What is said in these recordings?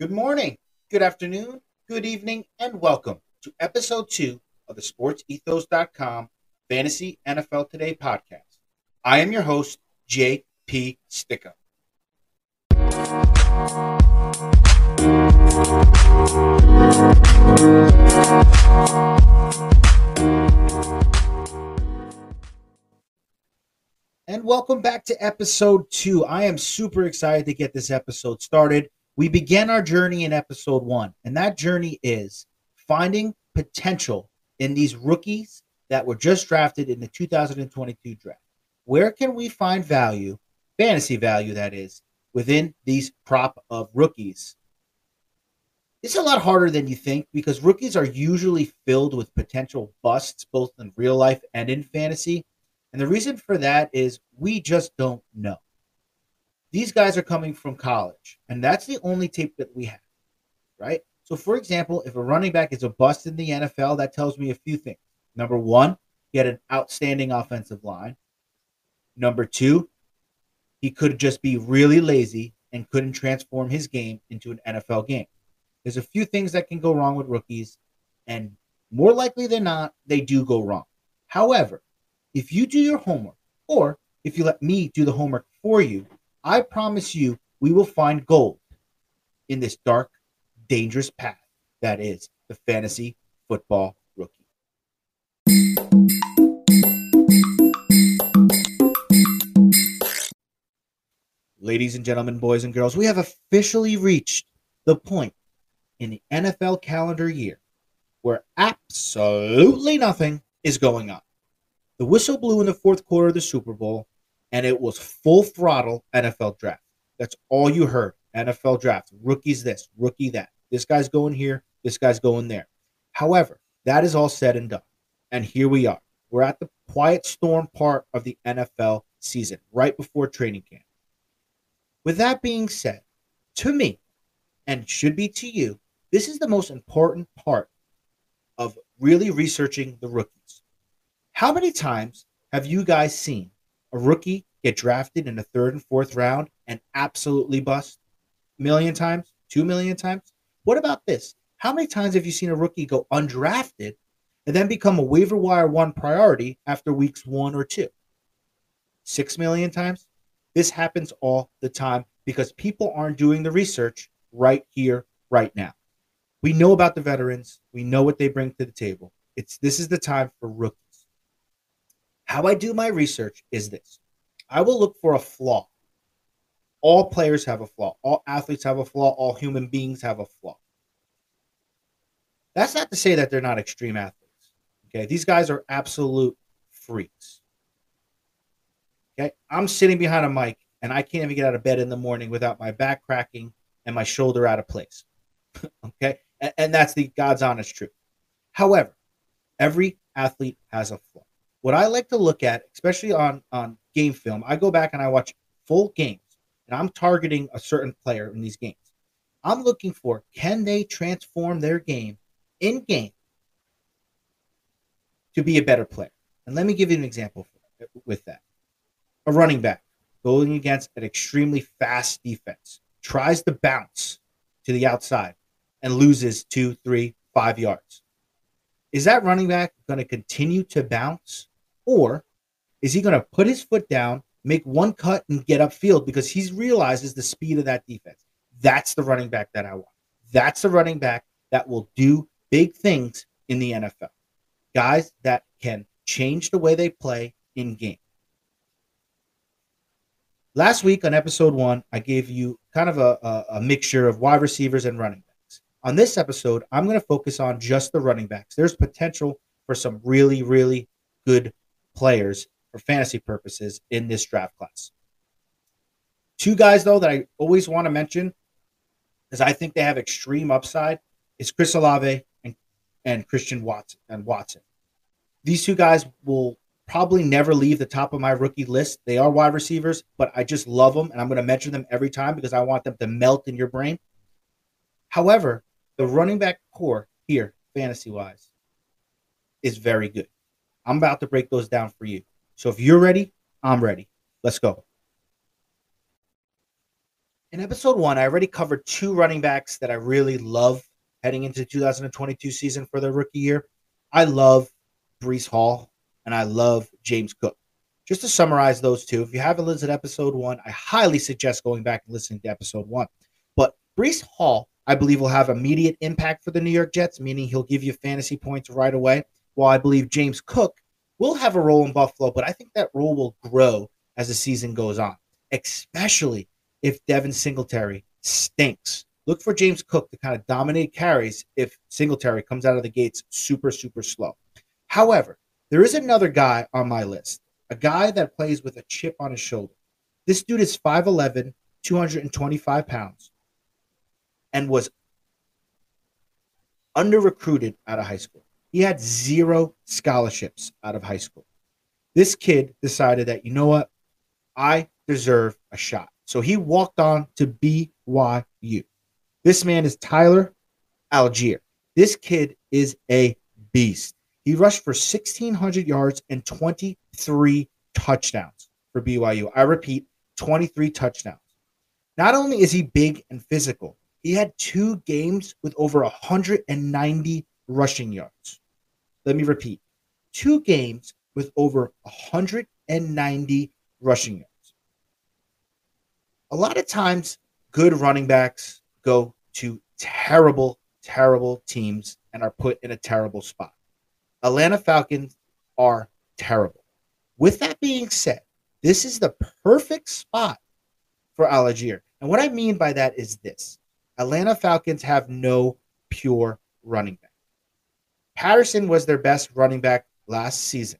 Good morning, good afternoon, good evening, and welcome to episode two of the SportsEthos.com Fantasy NFL Today podcast. I am your host, J.P. Sticko. And welcome back to episode two. I am super excited to get this episode started. We began our journey in episode one, and that journey is finding potential in these rookies that were just drafted in the 2022 draft. Where can we find value, fantasy value that is, within these crop of rookies? It's a lot harder than you think because rookies are usually filled with potential busts, both in real life and in fantasy. And the reason for that is we just don't know. These guys are coming from college, and that's the only tape that we have, right? So, for example, if a running back is a bust in the NFL, that tells me a few things. Number one, he had an outstanding offensive line. Number two, he could just be really lazy and couldn't transform his game into an NFL game. There's a few things that can go wrong with rookies, and more likely than not, they do go wrong. However, if you do your homework, or if you let me do the homework for you, I promise you, we will find gold in this dark, dangerous path that is the fantasy football rookie. Ladies and gentlemen, boys and girls, we have officially reached the point in the NFL calendar year where absolutely nothing is going on. The whistle blew in the fourth quarter of the Super Bowl, and it was full throttle NFL draft. That's all you heard. NFL draft. Rookies this, rookie that. This guy's going here, this guy's going there. However, that is all said and done. And here we are. We're at the quiet storm part of the NFL season, right before training camp. With that being said, to me, and should be to you, this is the most important part of really researching the rookies. How many times have you guys seen a rookie get drafted in the third and fourth round and absolutely bust? A million times? Two million times? What about this? How many times have you seen a rookie go undrafted and then become a waiver wire one priority after weeks one or two? Six million times? This happens all the time because people aren't doing the research right here, right now. We know about the veterans, we know what they bring to the table. It's this is the time for rookies. How I do my research is this I will look for a flaw. All players have a flaw, all athletes have a flaw, all human beings have a flaw. That's not to say that they're not extreme athletes. Okay, these guys are absolute freaks. Okay, I'm sitting behind a mic and I can't even get out of bed in the morning without my back cracking and my shoulder out of place. okay, and, and that's the God's honest truth. However, every athlete has a flaw what I like to look at, especially on on game film, I go back and I watch full games, and I'm targeting a certain player in these games. I'm looking for can they transform their game in game to be a better player. And let me give you an example for, with that. A running back going against an extremely fast defense tries to bounce to the outside and loses two, three, five yards. Is that running back going to continue to bounce or is he going to put his foot down, make one cut, and get upfield because he realizes the speed of that defense? That's the running back that I want. That's the running back that will do big things in the NFL. Guys that can change the way they play in game. Last week on episode one, I gave you kind of a, a, a mixture of wide receivers and running backs. On this episode, I'm going to focus on just the running backs. There's potential for some really, really good players for fantasy purposes in this draft class. Two guys, though, that I always want to mention because I think they have extreme upside is Chris Olave and, and Christian Watson and Watson. These two guys will probably never leave the top of my rookie list. They are wide receivers, but I just love them and I'm going to mention them every time because I want them to melt in your brain. However, the running back corps here, fantasy wise, is very good. I'm about to break those down for you. So if you're ready, I'm ready. Let's go. In episode one, I already covered two running backs that I really love heading into 2022 season for their rookie year. I love Breece Hall and I love James Cook. Just to summarize those two, if you haven't listened to episode one, I highly suggest going back and listening to episode one. But Breece Hall, I believe, will have immediate impact for the New York Jets, meaning he'll give you fantasy points right away. I believe James Cook will have a role in Buffalo, but I think that role will grow as the season goes on, especially if Devin Singletary stinks. Look for James Cook to kind of dominate carries if Singletary comes out of the gates super, super slow. However, there is another guy on my list, a guy that plays with a chip on his shoulder. This dude is 5'11, 225 pounds, and was under recruited out of high school. He had zero scholarships out of high school. This kid decided that, you know what? I deserve a shot. So he walked on to BYU. This man is Tyler Allgeier. This kid is a beast. He rushed for 1,600 yards and 23 touchdowns for BYU. I repeat, 23 touchdowns. Not only is he big and physical, he had two games with over 190 rushing yards. Let me repeat two games with over 190 rushing yards. A lot of times, good running backs go to terrible, terrible teams and are put in a terrible spot. Atlanta Falcons are terrible. With that being said, this is the perfect spot for Allgeier. And what I mean by that is this Atlanta Falcons have no pure running back. Patterson was their best running back last season.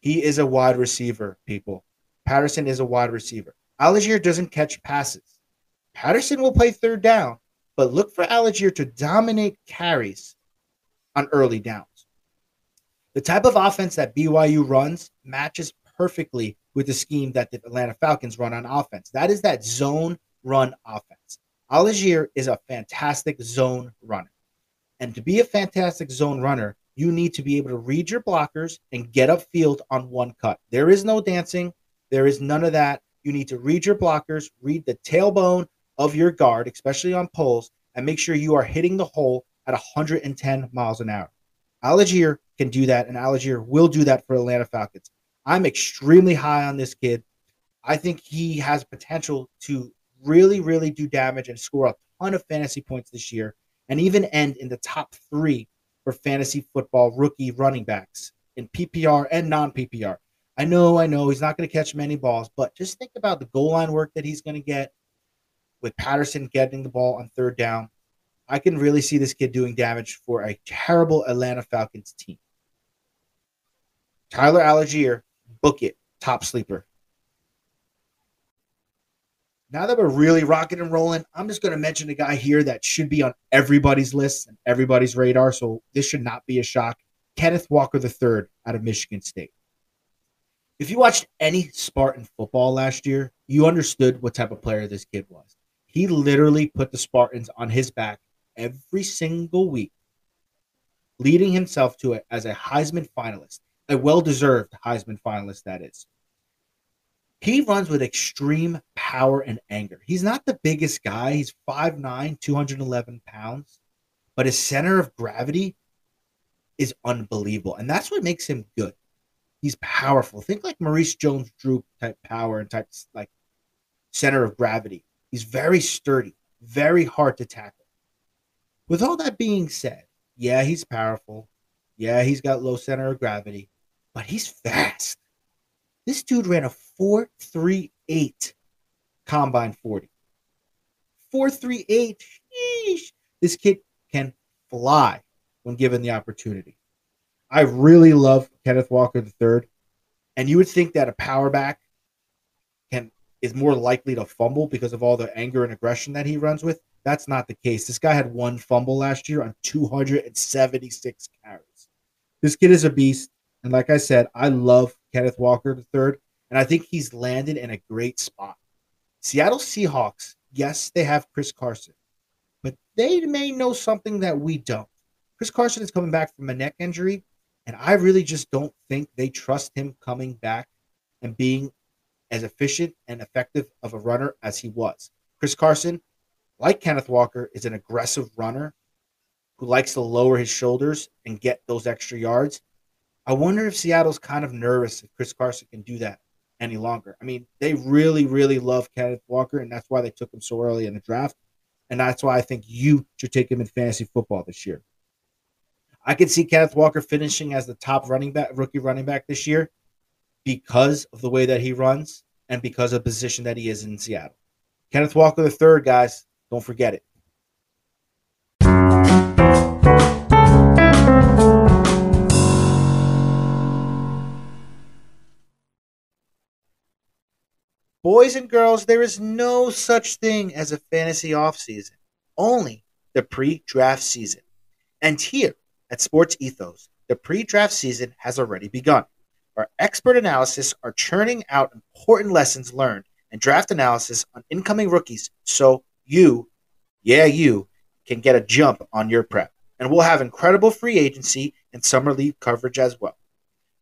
He is a wide receiver, people. Patterson is a wide receiver. Allgeier doesn't catch passes. Patterson will play third down, but look for Allgeier to dominate carries on early downs. The type of offense that BYU runs matches perfectly with the scheme that the Atlanta Falcons run on offense. That is that zone run offense. Allgeier is a fantastic zone runner. And to be a fantastic zone runner, you need to be able to read your blockers and get upfield on one cut. There is no dancing. There is none of that. You need to read your blockers, read the tailbone of your guard, especially on poles, and make sure you are hitting the hole at 110 miles an hour. Allgeier can do that, and Allgeier will do that for Atlanta Falcons. I'm extremely high on this kid. I think he has potential to really, really do damage and score a ton of fantasy points this year and even end in the top three for fantasy football rookie running backs in PPR and non PPR. I know, I know he's not going to catch many balls, but just think about the goal line work that he's going to get with Patterson getting the ball on third down. I can really see this kid doing damage for a terrible Atlanta Falcons team. Tyler Allgeier, book it, top sleeper. Now that we're really rocking and rolling, I'm just going to mention a guy here that should be on everybody's list and everybody's radar. So this should not be a shock. Kenneth Walker III out of Michigan State. If you watched any Spartan football last year, you understood what type of player this kid was. He literally put the Spartans on his back every single week, leading himself to it as a Heisman finalist, a well deserved Heisman finalist, that is. He runs with extreme power and anger. He's not the biggest guy, he's 5'9, 211 pounds, but his center of gravity is unbelievable. And that's what makes him good. He's powerful. Think like Maurice Jones Drew type power and type like center of gravity. He's very sturdy, very hard to tackle. With all that being said, yeah, he's powerful. Yeah, he's got low center of gravity, but he's fast. This dude ran a 438 combine 40. 438. Sheesh. This kid can fly when given the opportunity. I really love Kenneth Walker III, and you would think that a power back can is more likely to fumble because of all the anger and aggression that he runs with. That's not the case. This guy had one fumble last year on 276 carries. This kid is a beast, and like I said, I love Kenneth Walker III, and I think he's landed in a great spot. Seattle Seahawks, yes, they have Chris Carson, but they may know something that we don't. Chris Carson is coming back from a neck injury, and I really just don't think they trust him coming back and being as efficient and effective of a runner as he was. Chris Carson, like Kenneth Walker, is an aggressive runner who likes to lower his shoulders and get those extra yards. I wonder if Seattle's kind of nervous if Chris Carson can do that any longer. I mean, they really, really love Kenneth Walker, and that's why they took him so early in the draft. And that's why I think you should take him in fantasy football this year. I could see Kenneth Walker finishing as the top running back, rookie running back this year because of the way that he runs and because of the position that he is in Seattle. Kenneth Walker the third, guys, don't forget it. Boys and girls, there is no such thing as a fantasy offseason, only the pre draft season. And here at Sports Ethos, the pre draft season has already begun. Our expert analysis are churning out important lessons learned and draft analysis on incoming rookies so you, yeah, you, can get a jump on your prep. And we'll have incredible free agency and summer league coverage as well.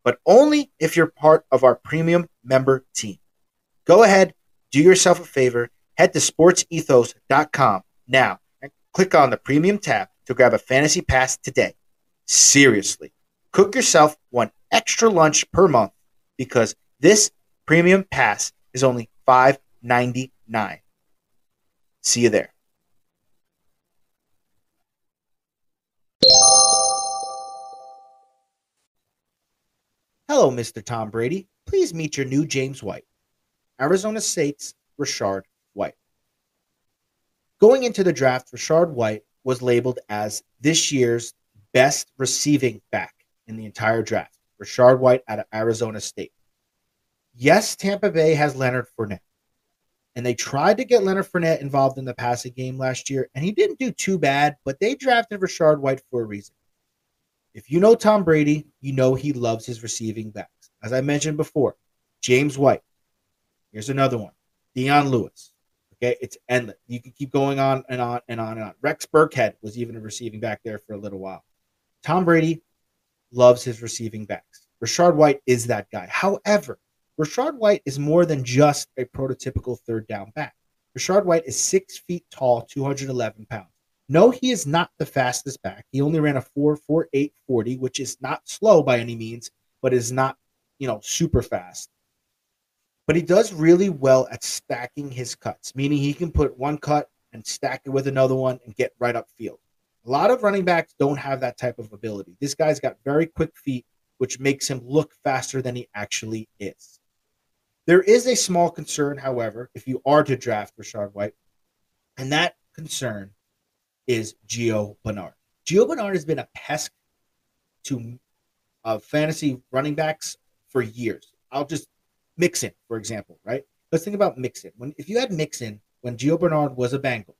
But only if you're part of our premium member team. Go ahead, do yourself a favor, head to sportsethos.com now and click on the premium tab to grab a fantasy pass today. Seriously, cook yourself one extra lunch per month because this premium pass is only $5.99. See you there. Hello, Mr. Tom Brady. Please meet your new James White. Arizona State's Rachaad White. Going into the draft, Rachaad White was labeled as this year's best receiving back in the entire draft. Rachaad White out of Arizona State. Yes, Tampa Bay has Leonard Fournette. And they tried to get Leonard Fournette involved in the passing game last year, and he didn't do too bad, but they drafted Rachaad White for a reason. If you know Tom Brady, you know he loves his receiving backs. As I mentioned before, James White, Here's another one. Dion Lewis. Okay, it's endless. You can keep going on and on and on and on. Rex Burkhead was even a receiving back there for a little while. Tom Brady loves his receiving backs. Rachaad White is that guy. However, Rachaad White is more than just a prototypical third down back. Rachaad White is six feet tall, 211 pounds. No, he is not the fastest back. He only ran a 4 4 8 40, which is not slow by any means, but is not, you know, super fast but he does really well at stacking his cuts, meaning he can put one cut and stack it with another one and get right up field. A lot of running backs don't have that type of ability. This guy's got very quick feet, which makes him look faster than he actually is. There is a small concern, however, if you are to draft Rachaad White, and that concern is Gio Bernard. Gio Bernard has been a pest to uh, fantasy running backs for years. I'll just Mixon, for example, right? Let's think about Mixon. When if you had Mixon when Gio Bernard was a Bengal,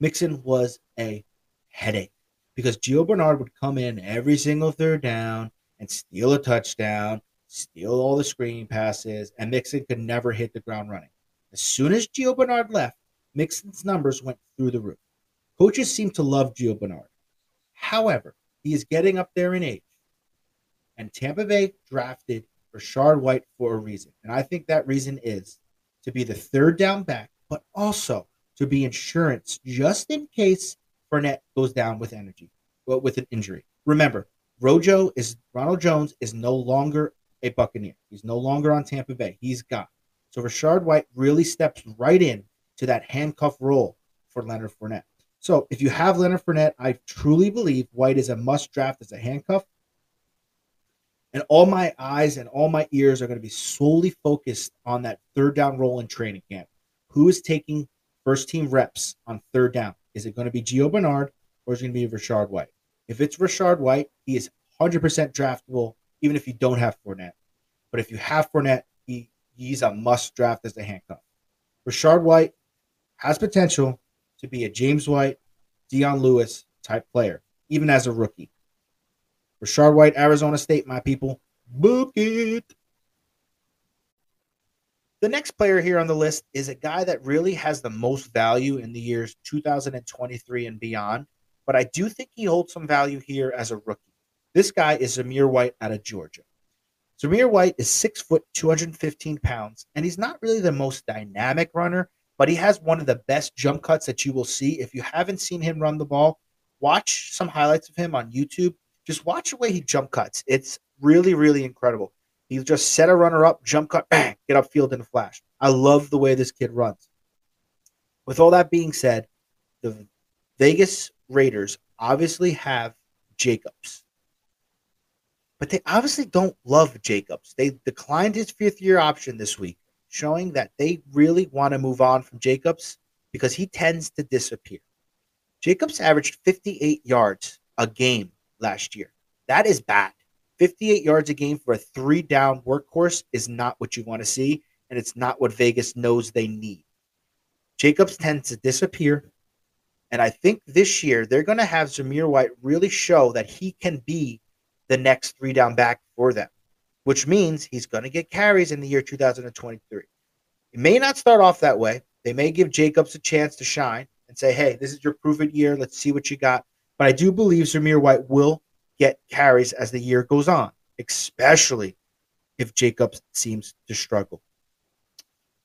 Mixon was a headache because Gio Bernard would come in every single third down and steal a touchdown, steal all the screen passes, and Mixon could never hit the ground running. As soon as Gio Bernard left, Mixon's numbers went through the roof. Coaches seem to love Gio Bernard. However, he is getting up there in age. And Tampa Bay drafted Rachaad White for a reason. And I think that reason is to be the third down back, but also to be insurance just in case Fournette goes down with energy, well, with an injury. Remember, Rojo is Ronald Jones is no longer a Buccaneer. He's no longer on Tampa Bay. He's gone. So Rachaad White really steps right in to that handcuff role for Leonard Fournette. So if you have Leonard Fournette, I truly believe White is a must draft as a handcuff and all my eyes and all my ears are going to be solely focused on that third down role in training camp. Who is taking first team reps on third down? Is it going to be Gio Bernard or is it going to be Rachaad White? If it's Rachaad White, he is 100% draftable, even if you don't have Fournette. But if you have Fournette, he, he's a must draft as a handcuff. Rachaad White has potential to be a James White, Dion Lewis type player, even as a rookie. Rachaad White, Arizona State, my people. Book it. The next player here on the list is a guy that really has the most value in the years 2023 and beyond, but I do think he holds some value here as a rookie. This guy is Zamir White out of Georgia. Zamir White is six foot, 215 pounds, and he's not really the most dynamic runner, but he has one of the best jump cuts that you will see. If you haven't seen him run the ball, watch some highlights of him on YouTube. Just watch the way he jump cuts. It's really, really incredible. He just set a runner up, jump cut, bang, get upfield in a flash. I love the way this kid runs. With all that being said, the Vegas Raiders obviously have Jacobs. But they obviously don't love Jacobs. They declined his fifth year option this week, showing that they really want to move on from Jacobs because he tends to disappear. Jacobs averaged 58 yards a game last year. That is bad. 58 yards a game for a three down workhorse is not what you want to see, and it's not what Vegas knows they need. Jacobs tends to disappear, and I think this year they're going to have Zamir White really show that he can be the next three down back for them, which means he's going to get carries in the year 2023. It may not start off that way. They may give Jacobs a chance to shine and say, hey, this is your proven year. Let's see what you got. But I do believe Zamir White will get carries as the year goes on, especially if Jacobs seems to struggle.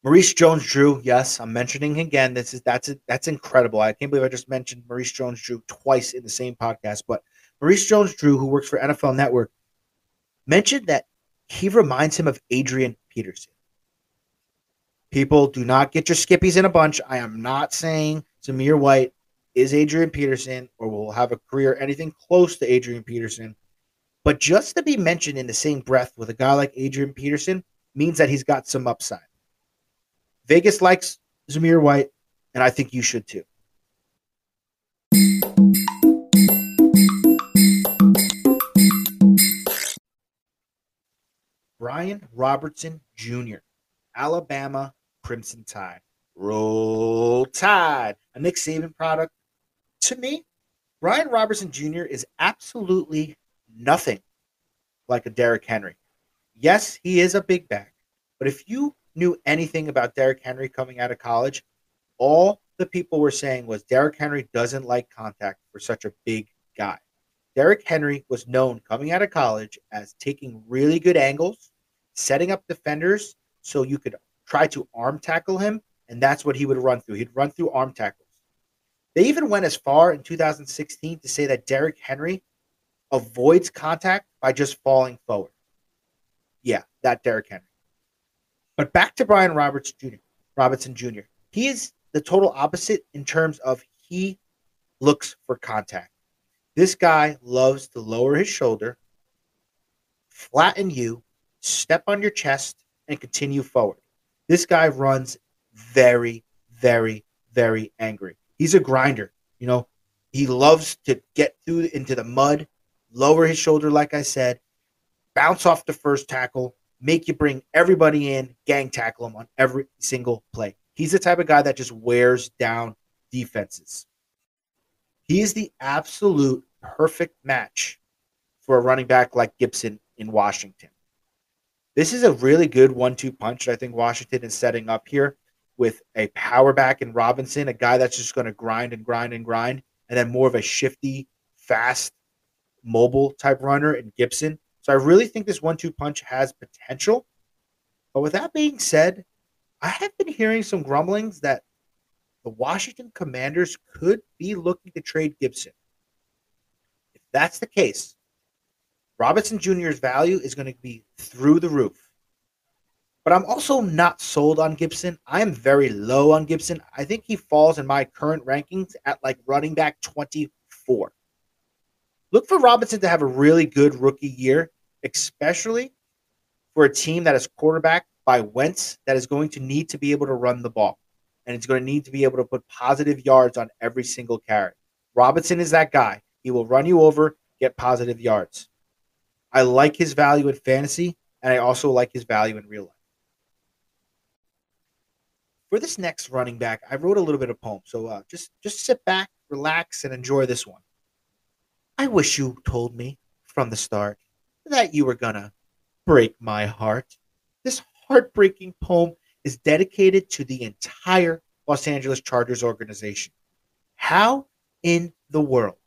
Maurice Jones-Drew, yes, I'm mentioning again. This is that's that's incredible. I can't believe I just mentioned Maurice Jones-Drew twice in the same podcast. But Maurice Jones-Drew, who works for NFL Network, mentioned that he reminds him of Adrian Peterson. People do not get your skippies in a bunch. I am not saying Zamir White is Adrian Peterson or will have a career anything close to Adrian Peterson. But just to be mentioned in the same breath with a guy like Adrian Peterson means that he's got some upside. Vegas likes Zamir White, and I think you should too. Brian Robertson Jr., Alabama Crimson Tide. Roll Tide, a Nick Saban product. To me, Brian Robertson Jr. is absolutely nothing like a Derrick Henry. Yes, he is a big back, but if you knew anything about Derrick Henry coming out of college, all the people were saying was Derrick Henry doesn't like contact for such a big guy. Derrick Henry was known coming out of college as taking really good angles, setting up defenders so you could try to arm tackle him, and that's what he would run through. He'd run through arm tackles. They even went as far in 2016 to say that Derrick Henry avoids contact by just falling forward. Yeah, that Derrick Henry. But back to Brian Roberts Jr. Robinson Jr. He is the total opposite in terms of he looks for contact. This guy loves to lower his shoulder, flatten you, step on your chest, and continue forward. This guy runs very, very, very angry. He's a grinder. You know, he loves to get through into the mud, lower his shoulder, like I said, bounce off the first tackle, make you bring everybody in, gang tackle him on every single play. He's the type of guy that just wears down defenses. He is the absolute perfect match for a running back like Gibson in Washington. This is a really good one two punch that I think Washington is setting up here with a power back in Robinson, a guy that's just going to grind and grind and grind, and then more of a shifty, fast, mobile type runner in Gibson. So I really think this one two punch has potential. But with that being said, I have been hearing some grumblings that the Washington Commanders could be looking to trade Gibson. If that's the case, Robinson Jr.'s value is going to be through the roof. But I'm also not sold on Gibson. I am very low on Gibson. I think he falls in my current rankings at like running back 24. Look for Robinson to have a really good rookie year, especially for a team that is quarterbacked by Wentz that is going to need to be able to run the ball. And it's going to need to be able to put positive yards on every single carry. Robinson is that guy. He will run you over, get positive yards. I like his value in fantasy, and I also like his value in real life. For this next running back, I wrote a little bit of poem. So uh, just just sit back, relax, and enjoy this one. I wish you told me from the start that you were gonna break my heart. This heartbreaking poem is dedicated to the entire Los Angeles Chargers organization. How in the world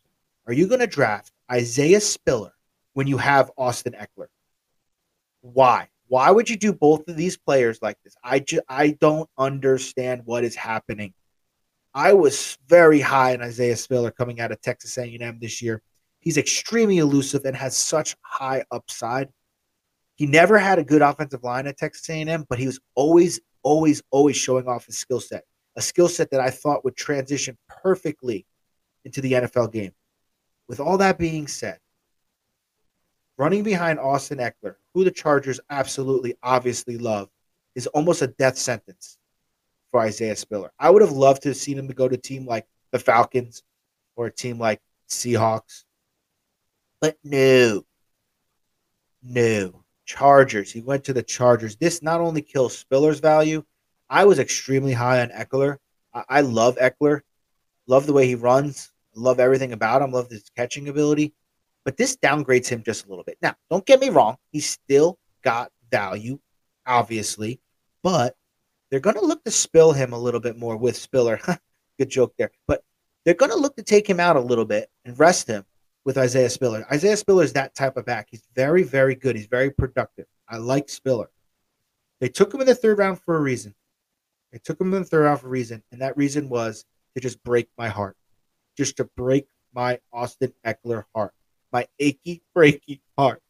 are you to draft Isaiah Spiller when you have Austin Ekeler? Why? Why would you do both of these players like this? I just I don't understand what is happening. I was very high on Isaiah Spiller coming out of Texas A&M this year. He's extremely elusive and has such high upside. He never had a good offensive line at Texas A&M, but he was always, always, always showing off his skill set. A skill set that I thought would transition perfectly into the NFL game. With all that being said, running behind Austin Ekeler, who the Chargers absolutely obviously love, is almost a death sentence for Isaiah Spiller. I would have loved to have seen him go to a team like the Falcons or a team like Seahawks. But no. No. Chargers. He went to the Chargers. This not only kills Spiller's value, I was extremely high on Ekeler. I, I love Ekeler. Love the way he runs. Love everything about him. Love his catching ability but this downgrades him just a little bit. Now, don't get me wrong, he's still got value, obviously, but they're going to look to spill him a little bit more with Spiller. Good joke there. But they're going to look to take him out a little bit and rest him with Isaiah Spiller. Isaiah Spiller is that type of back. He's very, very good. He's very productive. I like Spiller. They took him in the third round for a reason. They took him in the third round for a reason, and that reason was to just break my heart, just to break my Austin Ekeler heart my achy, breaky heart.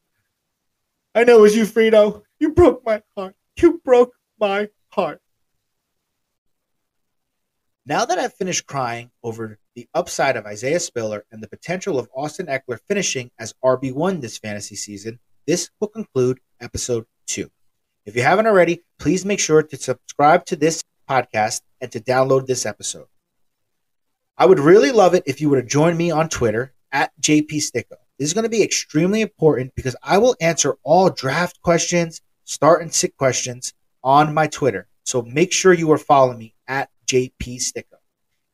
I know it was you, Fredo. You broke my heart. You broke my heart. Now that I've finished crying over the upside of Isaiah Spiller and the potential of Austin Ekeler finishing as RB1 this fantasy season, this will conclude episode two. If you haven't already, please make sure to subscribe to this podcast and to download this episode. I would really love it if you would have joined me on Twitter at JP Sticko. This is going to be extremely important because I will answer all draft questions, start and sit questions on my Twitter. So make sure you are following me at JP Sticko.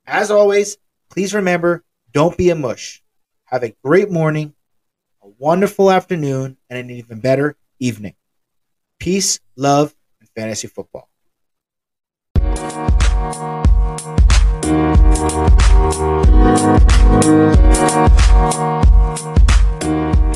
As always, please remember don't be a mush. Have a great morning, a wonderful afternoon, and an even better evening. Peace, love, and fantasy football. Música